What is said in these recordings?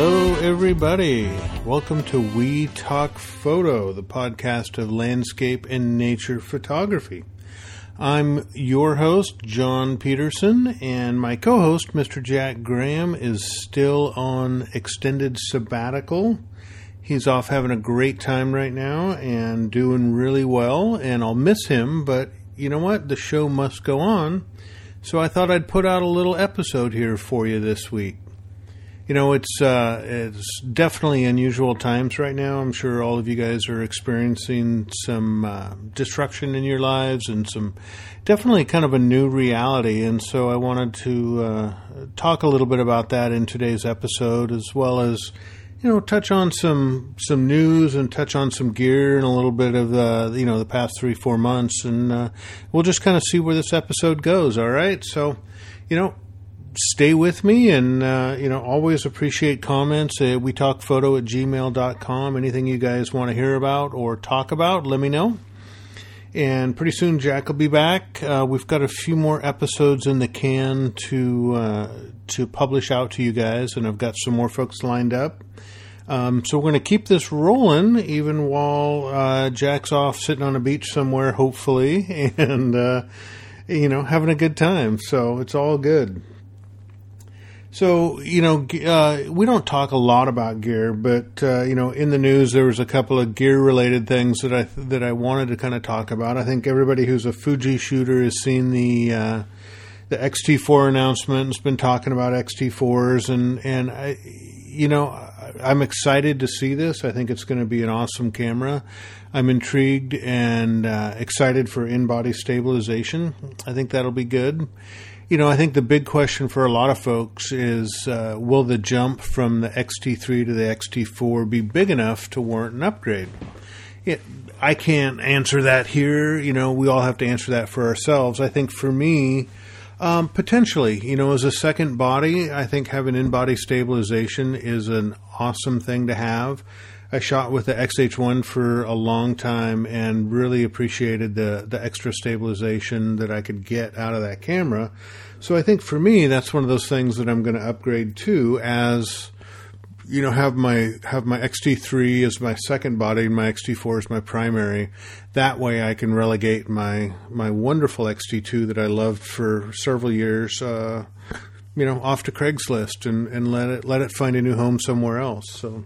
Hello, everybody. Welcome to We Talk Photo, the podcast of landscape and nature photography. I'm your host, John Peterson, and my co host, Mr. Jack Graham, is still on extended sabbatical. He's off having a great time right now and doing really well, and I'll miss him, but you know what? The show must go on. So I thought I'd put out a little episode here for you this week. You know, it's uh, it's definitely unusual times right now. I'm sure all of you guys are experiencing some uh, disruption in your lives and some definitely kind of a new reality. And so I wanted to uh, talk a little bit about that in today's episode, as well as you know touch on some some news and touch on some gear and a little bit of the you know the past three four months, and uh, we'll just kind of see where this episode goes. All right, so you know stay with me and uh, you know always appreciate comments. Uh, we talk photo at gmail.com anything you guys want to hear about or talk about let me know. And pretty soon jack will be back. Uh, we've got a few more episodes in the can to uh, to publish out to you guys and i've got some more folks lined up. Um, so we're going to keep this rolling even while uh, jack's off sitting on a beach somewhere hopefully and uh, you know having a good time. So it's all good so you know, uh, we don't talk a lot about gear, but uh, you know, in the news there was a couple of gear-related things that I that I wanted to kind of talk about. I think everybody who's a Fuji shooter has seen the uh, the XT4 announcement and has been talking about XT4s, and and I, you know, I'm excited to see this. I think it's going to be an awesome camera. I'm intrigued and uh, excited for in-body stabilization. I think that'll be good you know, I think the big question for a lot of folks is uh, will the jump from the XT3 to the XT4 be big enough to warrant an upgrade? It, I can't answer that here. You know, we all have to answer that for ourselves. I think for me, um, potentially, you know, as a second body, I think having in body stabilization is an awesome thing to have. I shot with the XH1 for a long time and really appreciated the the extra stabilization that I could get out of that camera. So I think for me that's one of those things that I'm going to upgrade to as you know have my have my XT3 as my second body and my XT4 as my primary. That way I can relegate my my wonderful XT2 that I loved for several years uh, you know off to Craigslist and and let it let it find a new home somewhere else. So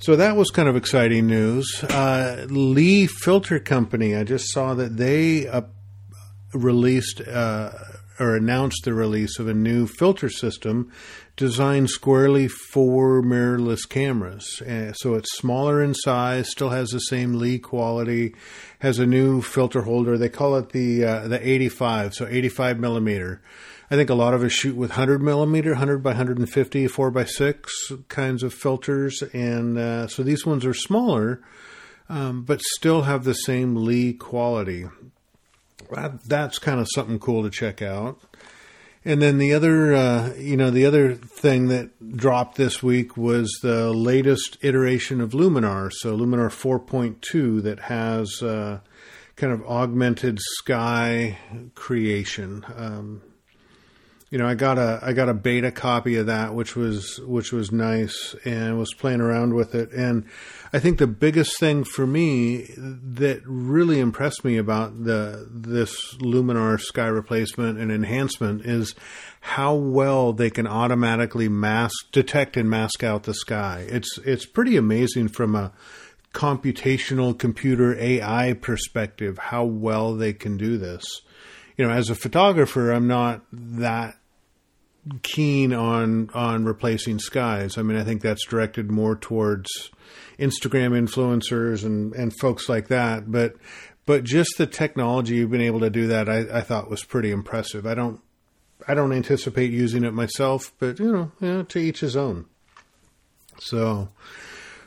so that was kind of exciting news. Uh, Lee Filter Company, I just saw that they uh, released uh, or announced the release of a new filter system designed squarely for mirrorless cameras. Uh, so it's smaller in size, still has the same Lee quality, has a new filter holder. They call it the uh, the 85, so 85 millimeter. I think a lot of us shoot with 100 millimeter, 100 by 150, 4 by 6 kinds of filters. And uh, so these ones are smaller, um, but still have the same Lee quality. That, that's kind of something cool to check out. And then the other, uh, you know, the other thing that dropped this week was the latest iteration of Luminar. So Luminar 4.2 that has uh, kind of augmented sky creation. Um, you know, I got a I got a beta copy of that, which was which was nice, and was playing around with it. And I think the biggest thing for me that really impressed me about the this Luminar sky replacement and enhancement is how well they can automatically mask detect and mask out the sky. It's it's pretty amazing from a computational computer AI perspective how well they can do this you know, as a photographer, I'm not that keen on on replacing skies. I mean, I think that's directed more towards Instagram influencers and and folks like that. But but just the technology you've been able to do that, I, I thought was pretty impressive. I don't I don't anticipate using it myself, but you know, you know to each his own. So,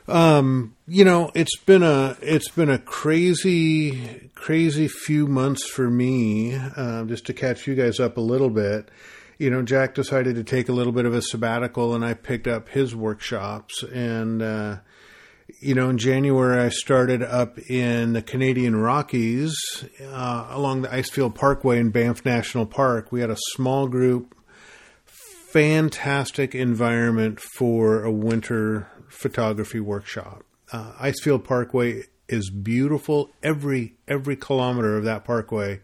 um, you know, it's been a it's been a crazy crazy few months for me. Uh, just to catch you guys up a little bit you know, Jack decided to take a little bit of a sabbatical, and I picked up his workshops. And uh, you know, in January, I started up in the Canadian Rockies uh, along the Icefield Parkway in Banff National Park. We had a small group, fantastic environment for a winter photography workshop. Uh, Icefield Parkway is beautiful. Every every kilometer of that parkway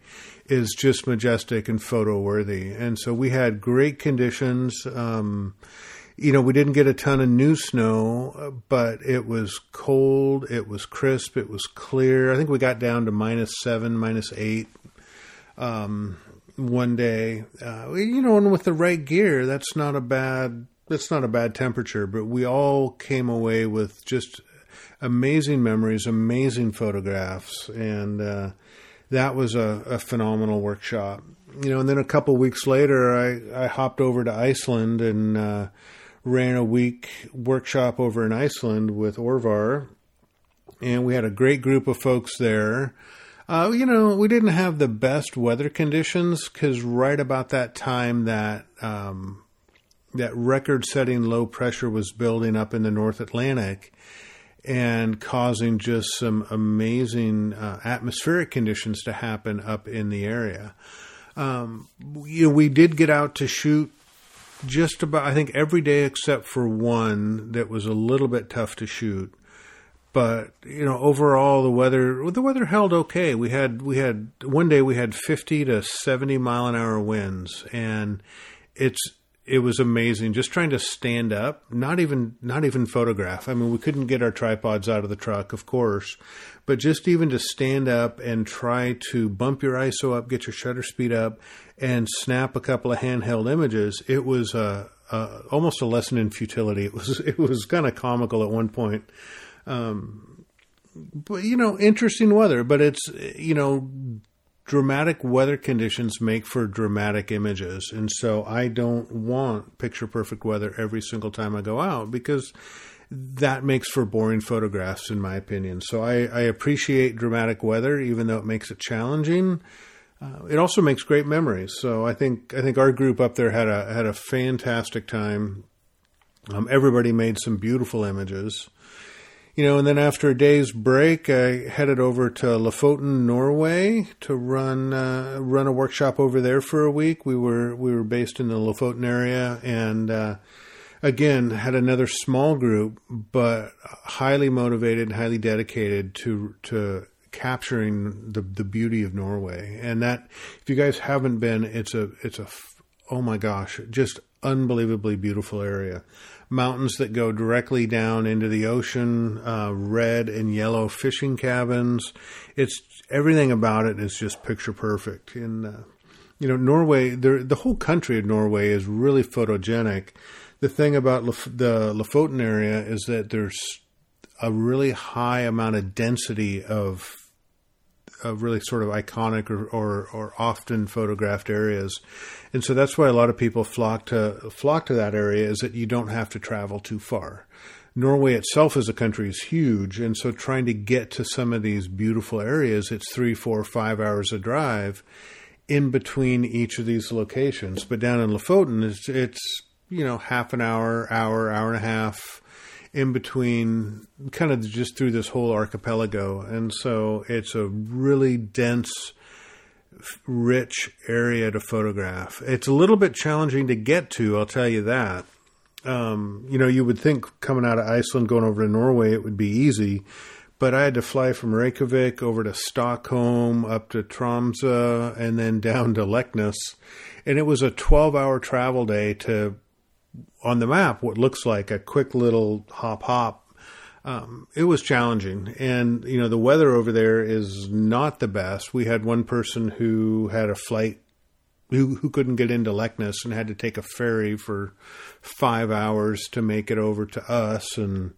is just majestic and photo worthy. And so we had great conditions. Um, you know, we didn't get a ton of new snow, but it was cold, it was crisp, it was clear. I think we got down to minus seven, minus eight um, one day. Uh, you know, and with the right gear, that's not a bad that's not a bad temperature. But we all came away with just amazing memories, amazing photographs, and uh, that was a, a, phenomenal workshop. You know, and then a couple weeks later, I, I hopped over to Iceland and uh, ran a week workshop over in Iceland with Orvar, and we had a great group of folks there. Uh, you know, we didn't have the best weather conditions because right about that time that um, that record-setting low pressure was building up in the North Atlantic and causing just some amazing uh, atmospheric conditions to happen up in the area. Um, you know, we did get out to shoot just about, I think, every day except for one that was a little bit tough to shoot. But you know, overall, the weather the weather held okay. We had we had one day we had fifty to seventy mile an hour winds, and it's it was amazing just trying to stand up not even not even photograph. I mean we couldn't get our tripods out of the truck of course but just even to stand up and try to bump your iso up get your shutter speed up and snap a couple of handheld images it was a, almost a lesson in futility. It was it was kind of comical at one point. Um, but you know interesting weather but it's you know dramatic weather conditions make for dramatic images. And so I don't want picture perfect weather every single time I go out because that makes for boring photographs, in my opinion. So I, I appreciate dramatic weather, even though it makes it challenging. Uh, it also makes great memories. So I think I think our group up there had a had a fantastic time. Um, everybody made some beautiful images you know, and then after a day's break, I headed over to Lofoten, Norway, to run uh, run a workshop over there for a week. We were we were based in the Lofoten area, and uh, again had another small group, but highly motivated, highly dedicated to to capturing the the beauty of Norway. And that, if you guys haven't been, it's a it's a oh my gosh, just unbelievably beautiful area mountains that go directly down into the ocean, uh, red and yellow fishing cabins. It's everything about it is just picture perfect. And uh, you know, Norway, the whole country of Norway is really photogenic. The thing about Lef- the Lofoten area is that there's a really high amount of density of of really sort of iconic or, or, or, often photographed areas. And so that's why a lot of people flock to flock to that area is that you don't have to travel too far. Norway itself as a country is huge, and so trying to get to some of these beautiful areas, it's three, four, five hours a drive in between each of these locations. But down in Lofoten, it's, it's you know half an hour, hour, hour and a half in between, kind of just through this whole archipelago. And so it's a really dense, rich area to photograph. It's a little bit challenging to get to, I'll tell you that. Um, you know, you would think coming out of Iceland, going over to Norway, it would be easy. But I had to fly from Reykjavik over to Stockholm, up to Tromsø, and then down to Leknes. And it was a 12 hour travel day to on the map what looks like a quick little hop hop. Um, it was challenging, and you know the weather over there is not the best. We had one person who had a flight who who couldn't get into Leknes and had to take a ferry for five hours to make it over to us, and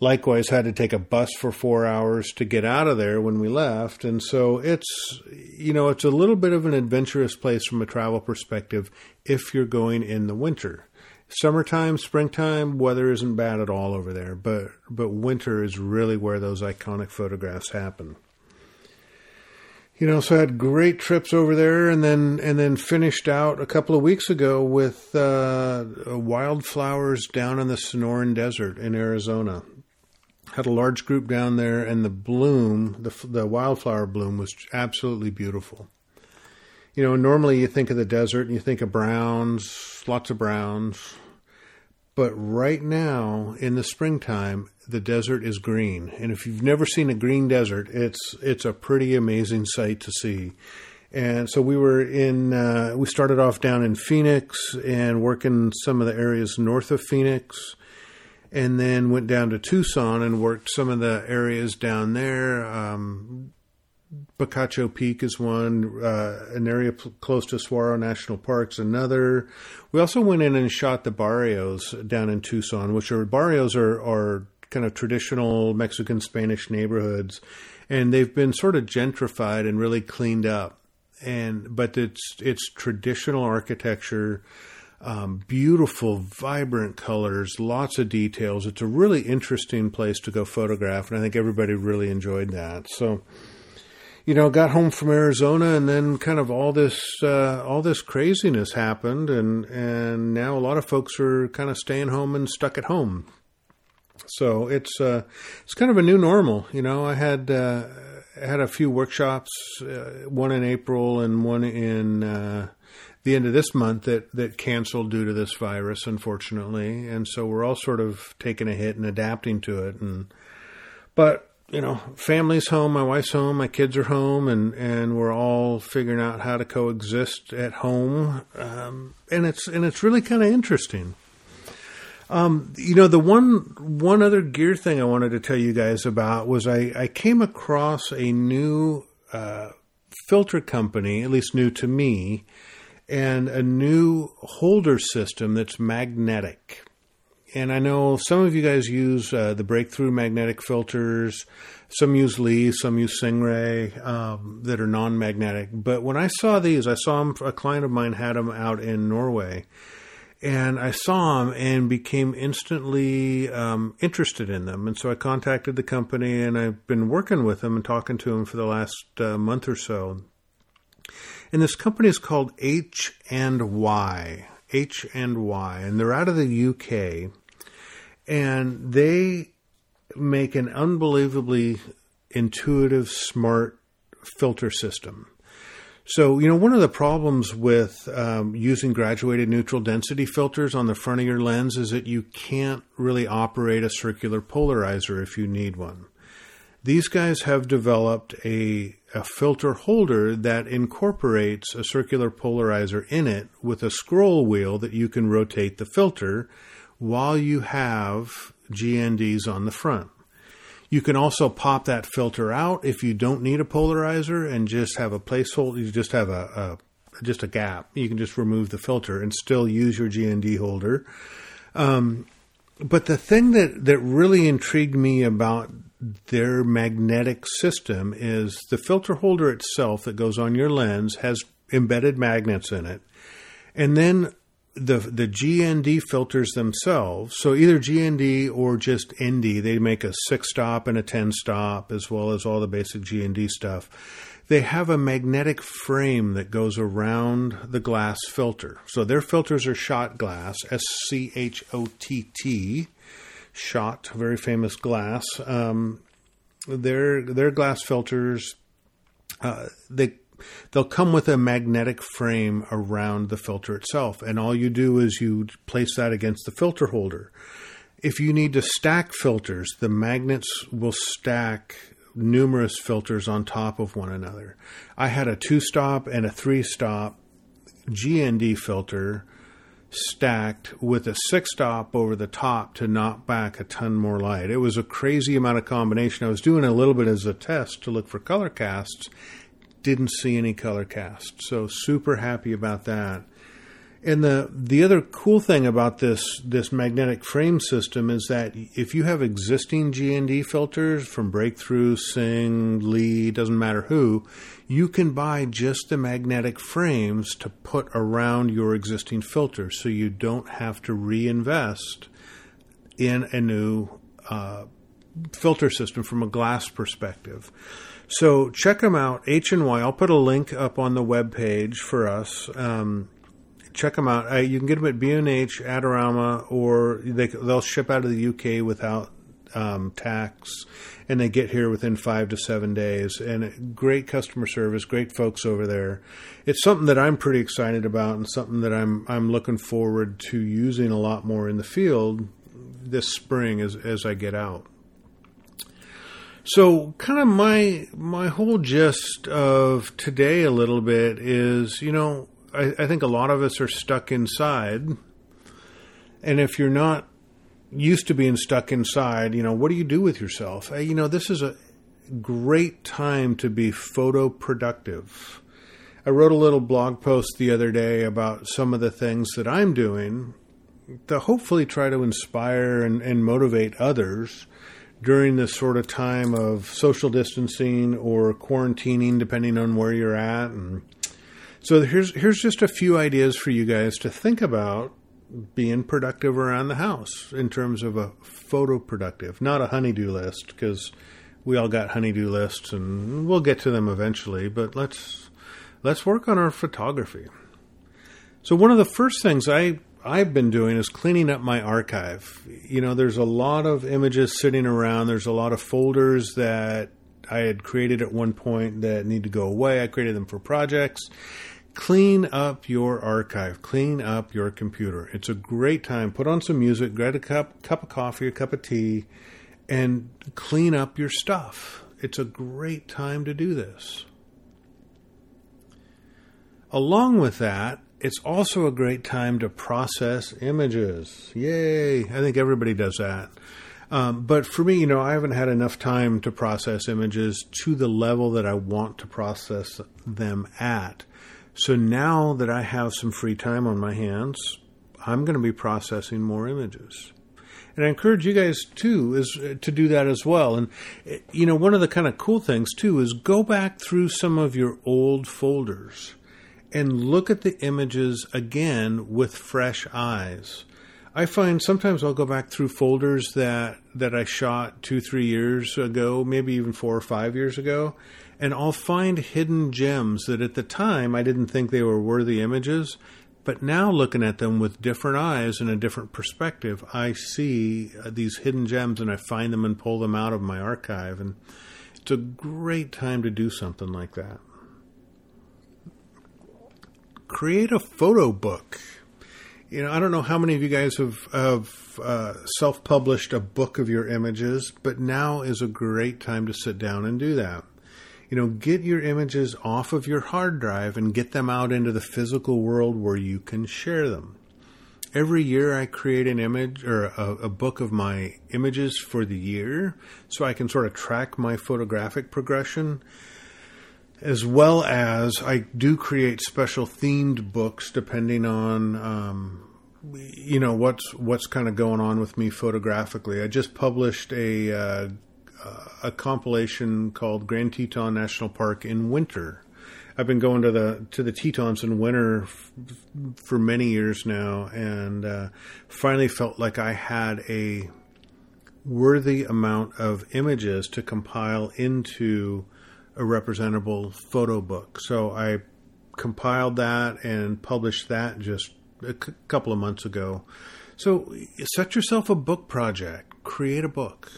likewise had to take a bus for four hours to get out of there when we left. And so it's you know it's a little bit of an adventurous place from a travel perspective if you're going in the winter summertime, springtime, weather isn't bad at all over there, but but winter is really where those iconic photographs happen. You know, so I had great trips over there, and then and then finished out a couple of weeks ago with uh, wildflowers down in the Sonoran Desert in Arizona. Had a large group down there, and the bloom, the the wildflower bloom, was absolutely beautiful. You know, normally you think of the desert and you think of browns, lots of browns. But right now in the springtime, the desert is green. And if you've never seen a green desert, it's it's a pretty amazing sight to see. And so we were in, uh, we started off down in Phoenix and working some of the areas north of Phoenix, and then went down to Tucson and worked some of the areas down there. Um, Picacho Peak is one, uh, an area close to Saguaro National Park is another. We also went in and shot the barrios down in Tucson, which are barrios are, are kind of traditional Mexican Spanish neighborhoods, and they've been sort of gentrified and really cleaned up. And but it's it's traditional architecture, um, beautiful, vibrant colors, lots of details. It's a really interesting place to go photograph, and I think everybody really enjoyed that. So you know, got home from Arizona, and then kind of all this uh, all this craziness happened, and and now a lot of folks are kind of staying home and stuck at home. So it's uh, it's kind of a new normal. You know, I had uh, had a few workshops, uh, one in April and one in uh, the end of this month that that canceled due to this virus, unfortunately. And so we're all sort of taking a hit and adapting to it. And but you know, family's home, my wife's home, my kids are home, and and we're all figuring out how to coexist at home. Um, and it's and it's really kind of interesting. Um, you know, the one one other gear thing I wanted to tell you guys about was I, I came across a new uh, filter company, at least new to me, and a new holder system that's magnetic. And I know some of you guys use uh, the breakthrough magnetic filters. Some use Lee, some use Singh-Ray um, that are non-magnetic. But when I saw these, I saw them. A client of mine had them out in Norway and I saw them and became instantly um, interested in them. And so I contacted the company, and I've been working with them and talking to them for the last uh, month or so. And this company is called H and Y, H and Y, and they're out of the UK, and they make an unbelievably intuitive, smart filter system. So, you know, one of the problems with um, using graduated neutral density filters on the front of your lens is that you can't really operate a circular polarizer if you need one. These guys have developed a, a filter holder that incorporates a circular polarizer in it with a scroll wheel that you can rotate the filter while you have GNDs on the front. You can also pop that filter out if you don't need a polarizer and just have a placeholder. You just have a, a just a gap. You can just remove the filter and still use your GND holder. Um, but the thing that, that really intrigued me about their magnetic system is the filter holder itself that goes on your lens has embedded magnets in it. And then the the GND filters themselves, so either GND or just ND, they make a six stop and a ten stop, as well as all the basic GND stuff. They have a magnetic frame that goes around the glass filter. So their filters are Schott glass, S C H O T T, Schott, very famous glass. Um, their their glass filters, uh, they they'll come with a magnetic frame around the filter itself. And all you do is you place that against the filter holder. If you need to stack filters, the magnets will stack numerous filters on top of one another. I had a two stop and a three stop GND filter stacked with a six stop over the top to knock back a ton more light. It was a crazy amount of combination. I was doing a little bit as a test to look for color casts, didn't see any color cast. So super happy about that. And the the other cool thing about this this magnetic frame system is that if you have existing GND filters from Breakthrough, Sing, Lee, doesn't matter who, you can buy just the magnetic frames to put around your existing filters, so you don't have to reinvest in a new uh, filter system from a glass perspective. So check them out, H and Y. I'll put a link up on the web page for us. Um, check them out. Uh, you can get them at B&H, Adorama, or they, they'll ship out of the UK without um, tax, and they get here within five to seven days. And great customer service, great folks over there. It's something that I'm pretty excited about, and something that I'm I'm looking forward to using a lot more in the field this spring as as I get out. So, kind of my my whole gist of today a little bit is, you know, I, I think a lot of us are stuck inside, and if you're not used to being stuck inside, you know, what do you do with yourself? Uh, you know, this is a great time to be photo productive. I wrote a little blog post the other day about some of the things that I'm doing to hopefully try to inspire and, and motivate others during this sort of time of social distancing or quarantining, depending on where you're at. And so here's here's just a few ideas for you guys to think about being productive around the house in terms of a photo productive, not a honeydew list, because we all got honeydew lists, and we'll get to them eventually. But let's let's work on our photography. So one of the first things I I've been doing is cleaning up my archive. You know, there's a lot of images sitting around. There's a lot of folders that I had created at one point that need to go away. I created them for projects. Clean up your archive. Clean up your computer. It's a great time. Put on some music, grab a cup, cup of coffee, a cup of tea, and clean up your stuff. It's a great time to do this. Along with that, it's also a great time to process images. Yay! I think everybody does that. Um, but for me, you know, I haven't had enough time to process images to the level that I want to process them at. So now that I have some free time on my hands, I'm going to be processing more images. And I encourage you guys too is uh, to do that as well. And you know, one of the kind of cool things too is go back through some of your old folders and look at the images again with fresh eyes. I find sometimes I'll go back through folders that that I shot two, three years ago, maybe even four or five years ago, and I'll find hidden gems that at the time I didn't think they were worthy images, but now looking at them with different eyes and a different perspective, I see uh, these hidden gems and I find them and pull them out of my archive, and it's a great time to do something like that create a photo book. You know, I don't know how many of you guys have, have uh, self published a book of your images, but now is a great time to sit down and do that. You know, get your images off of your hard drive and get them out into the physical world where you can share them. Every year I create an image or a, a book of my images for the year so I can sort of track my photographic progression as well as I do create special themed books depending on um, you know what's what's kind of going on with me photographically. I just published a uh, a compilation called Grand Teton National Park in winter. I've been going to the to the Tetons in winter f- for many years now, and uh, finally felt like I had a worthy amount of images to compile into a representable photo book. So I compiled that and published that just a c- couple of months ago. So set yourself a book project, create a book.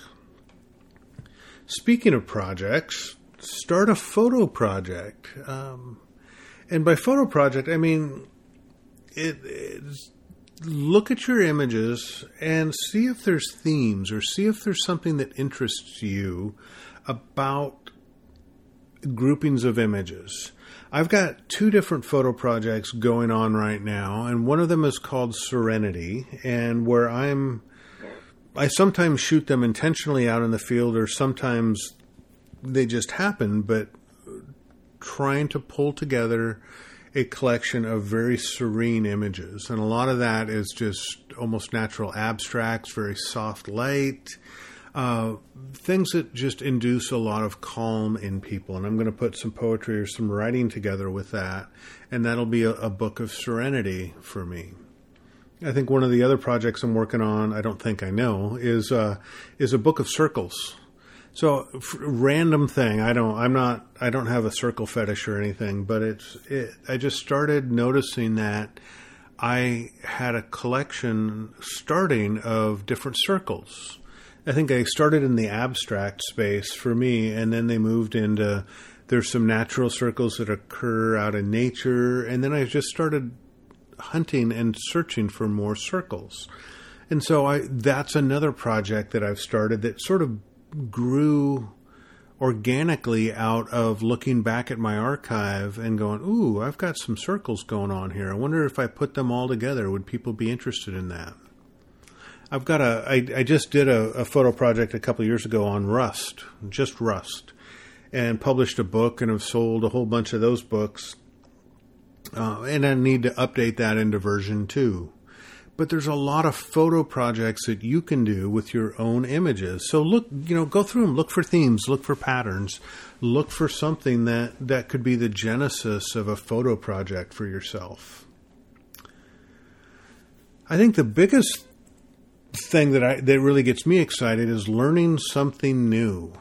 Speaking of projects, start a photo project. Um, and by photo project, I mean it, look at your images and see if there's themes or see if there's something that interests you about groupings of images. I've got two different photo projects going on right now, and one of them is called Serenity, and where I'm I sometimes shoot them intentionally out in the field or sometimes they just happen, but trying to pull together a collection of very serene images. And a lot of that is just almost natural abstracts, very soft light, uh, things that just induce a lot of calm in people. And I'm going to put some poetry or some writing together with that, and that'll be a, a book of serenity for me. I think one of the other projects I'm working on, I don't think I know, is uh, is a book of circles. So random thing. I don't. I'm not. I don't have a circle fetish or anything. But it's. It, I just started noticing that I had a collection starting of different circles I think I started in the abstract space for me, and then they moved into there's some natural circles that occur out in nature, and then I just started hunting and searching for more circles. And so I that's another project that I've started that sort of grew organically out of looking back at my archive and going, "Ooh, I've got some circles going on here. I wonder if I put them all together, would people be interested in that?" I've got a. I, I just did a, a photo project a couple years ago on Rust, just Rust, and published a book and have sold a whole bunch of those books. Uh, and I need to update that into version two but there's a lot of photo projects that you can do with your own images. So look, you know, go through them, look for themes, look for patterns, look for something that that could be the genesis of a photo project for yourself. I think the biggest thing that I that really gets me excited is learning something new.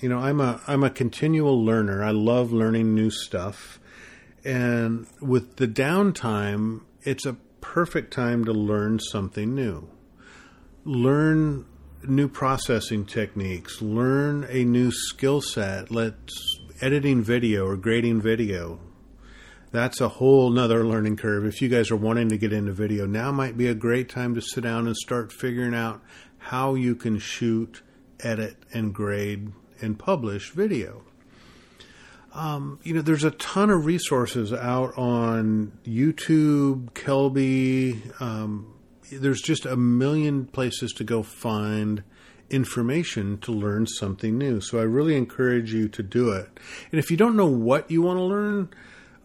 You know, I'm a I'm a continual learner. I love learning new stuff. And with the downtime, it's a perfect time to learn something new. Learn new processing techniques, learn a new skill set. Let's editing video or grading video. That's a whole nother learning curve. If you guys are wanting to get into video, now might be a great time to sit down and start figuring out how you can shoot, edit, and grade and publish video um, you know, there's a ton of resources out on YouTube, Kelby. Um, there's just a million places to go find information to learn something new. So I really encourage you to do it. And if you don't know what you want to learn,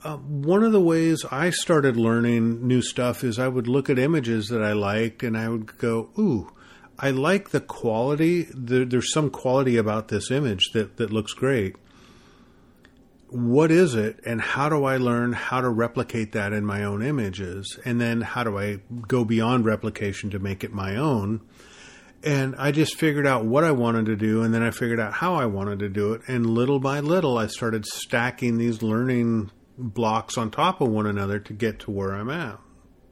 uh, one of the ways I started learning new stuff is I would look at images that I liked and I would go, ooh, I like the quality. There, there's some quality about this image that, that looks great what is it and how do I learn how to replicate that in my own images? And then how do I go beyond replication to make it my own? And I just figured out what I wanted to do, and then I figured out how I wanted to do it. And little by little, I started stacking these learning blocks on top of one another to get to where I'm at.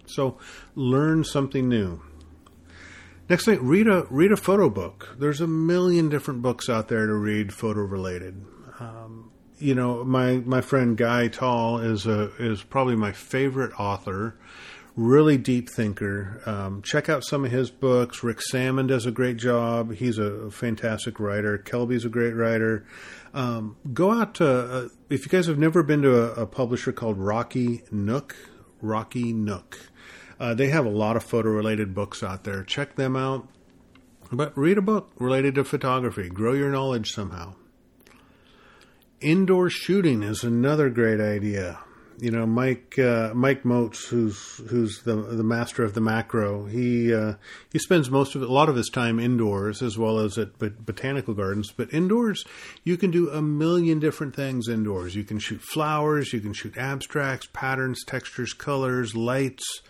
So, learn something new. Next thing, read a read a photo book. There's a million different books out there to read photo related. Um, you know, my my friend Guy Tal is a is probably my favorite author. Really deep thinker. Um, check out some of his books. Rick Sammon does a great job. He's a fantastic writer. Kelby's a great writer. Um, go out to uh, if you guys have never been to a, a publisher called Rocky Nook. Rocky Nook. Uh, they have a lot of photo related books out there. Check them out. But read a book related to photography. Grow your knowledge somehow indoor shooting is another great idea. You know, Mike uh, Mike Moats, who's who's the the master of the macro, he uh, he spends most of a lot of his time indoors as well as at botanical gardens. But indoors, you can do a million different things indoors. You can shoot flowers, you can shoot abstracts, patterns, textures, colors, lights.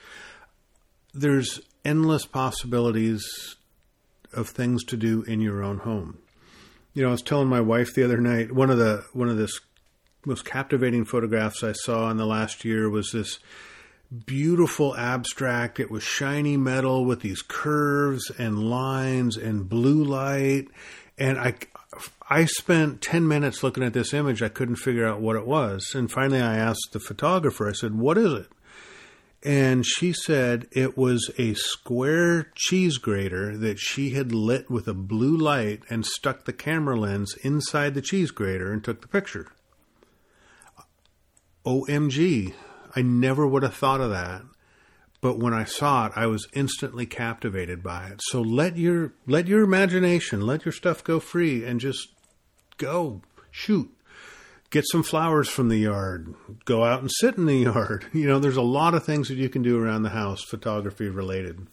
There's endless possibilities of things to do in your own home you know, I was telling my wife the other night one of the one of the most captivating photographs I saw in the last year was this beautiful abstract. It was shiny metal with these curves and lines and blue light, and I I spent 10 minutes looking at this image. I couldn't figure out what it was. And finally, I asked the photographer, I said, What is it? and she said it was a square cheese grater that she had lit with a blue light and stuck the camera lens inside the cheese grater and took the picture. OMG, I never would have thought of that. But when I saw it, I was instantly captivated by it. So let your let your imagination, let your stuff go free and just go shoot get some flowers from the yard, go out and sit in the yard. You know, there's a lot of things that you can do around the house, photography related.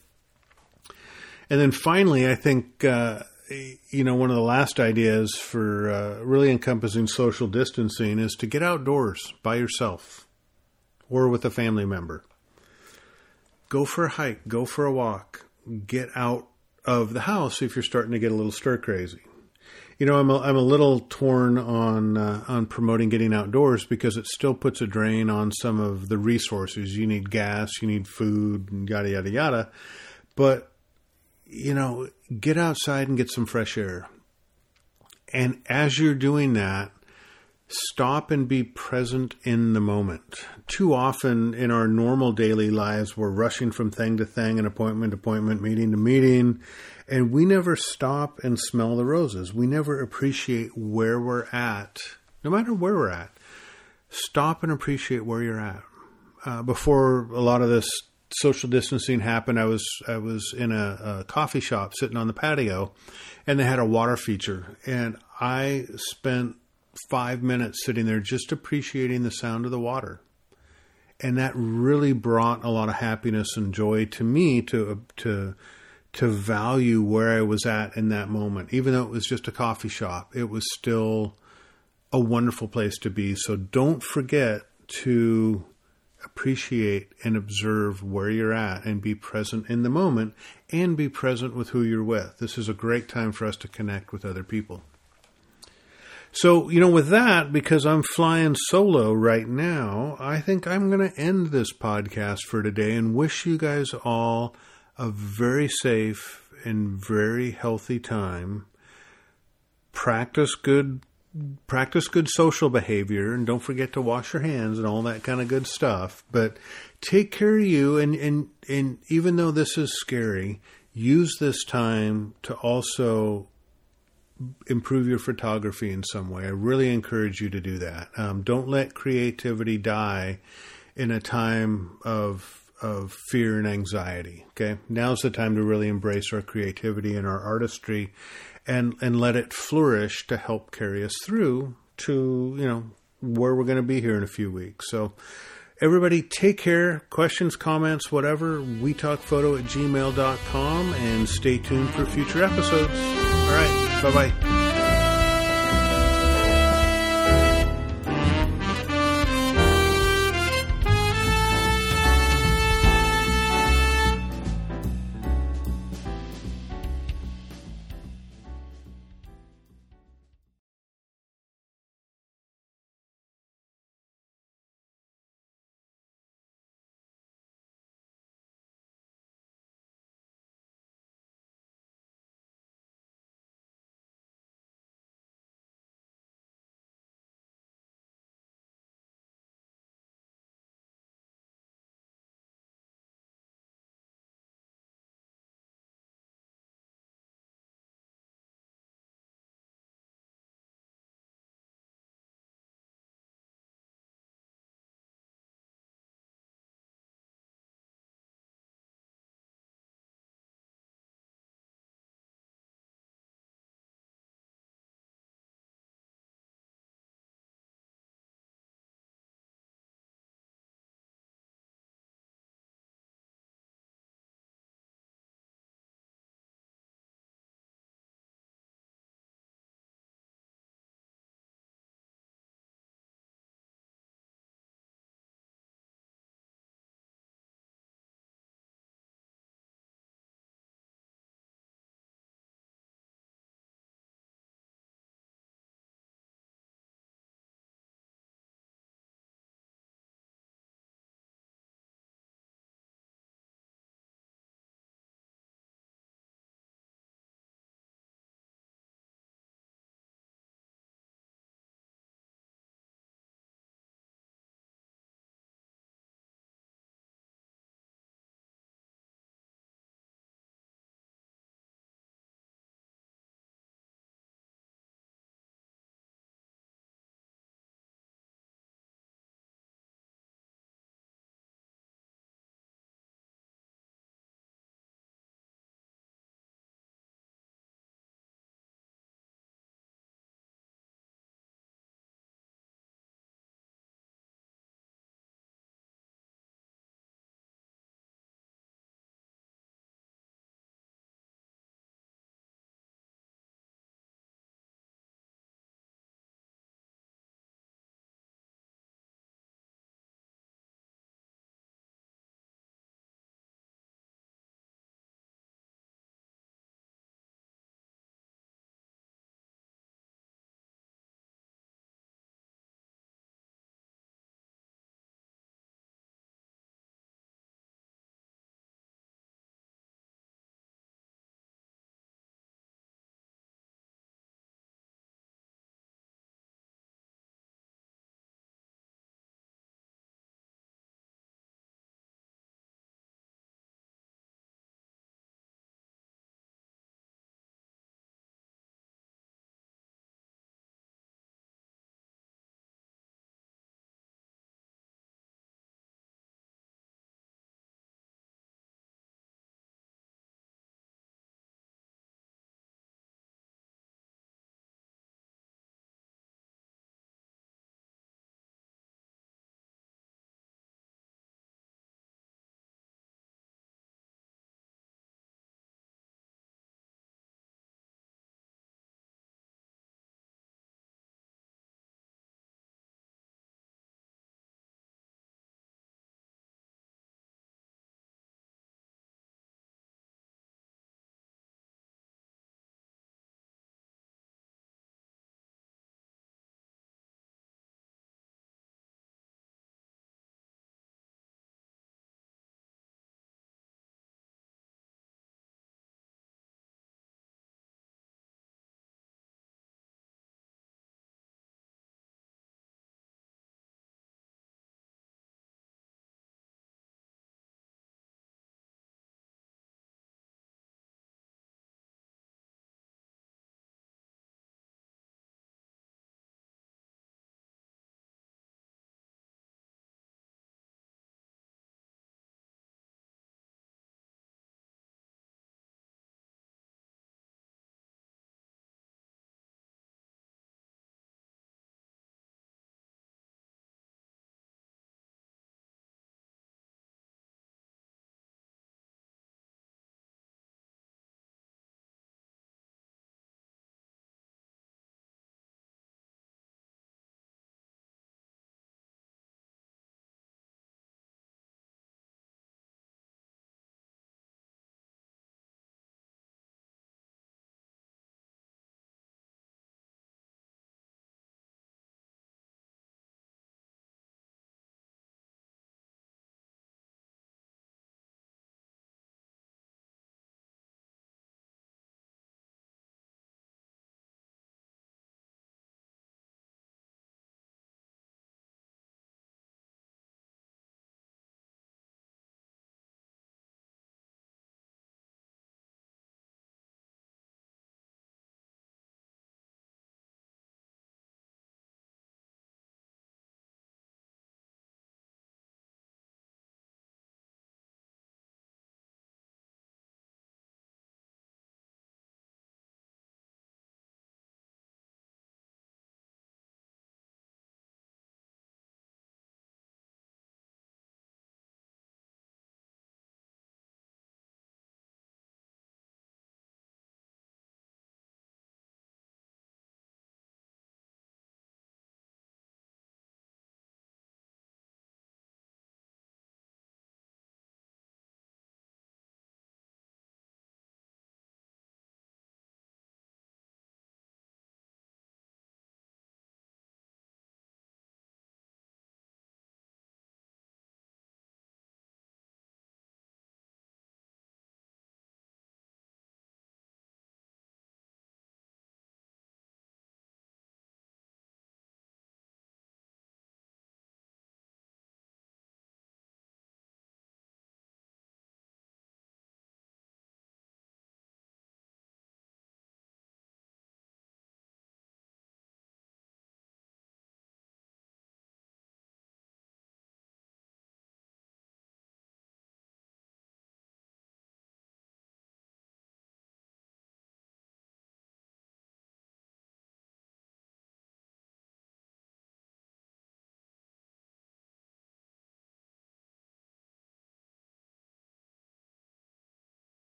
And then finally, I think, uh, you know, one of the last ideas for uh, really encompassing social distancing is to get outdoors by yourself or with a family member. Go for a hike, go for a walk, get out of the house if you're starting to get a little stir crazy you know, I'm a, I'm a little torn on uh, on promoting getting outdoors because it still puts a drain on some of the resources. You need gas, you need food, and yada yada yada. But you know, get outside and get some fresh air. And as you're doing that, stop and be present in the moment. Too often in our normal daily lives, we're rushing from thing to thing and appointment to appointment, meeting to meeting, and we never stop and smell the roses. We never appreciate where we're at, no matter where we're at. Stop and appreciate where you're at. Uh, before a lot of this social distancing happened, I was I was in a, a coffee shop sitting on the patio, and they had a water feature, and I spent five minutes sitting there just appreciating the sound of the water. And that really brought a lot of happiness and joy to me to to to value where I was at in that moment. Even though it was just a coffee shop, it was still a wonderful place to be. So don't forget to appreciate and observe where you're at and be present in the moment and be present with who you're with. This is a great time for us to connect with other people. So, you know, with that, because I'm flying solo right now, I think I'm going to end this podcast for today and wish you guys all a very safe and very healthy time. Practice good practice good social behavior and don't forget to wash your hands and all that kind of good stuff. But take care of you and, and, and even though this is scary, use this time to also improve your photography in some way. I really encourage you to do that. Um, don't let creativity die in a time of of fear and anxiety. Okay, now's the time to really embrace our creativity and our artistry, and and let it flourish to help carry us through to you know where we're going to be here in a few weeks. So. Everybody, take care. Questions, comments, whatever. We talk photo at gmail.com and stay tuned for future episodes. All right. Bye bye.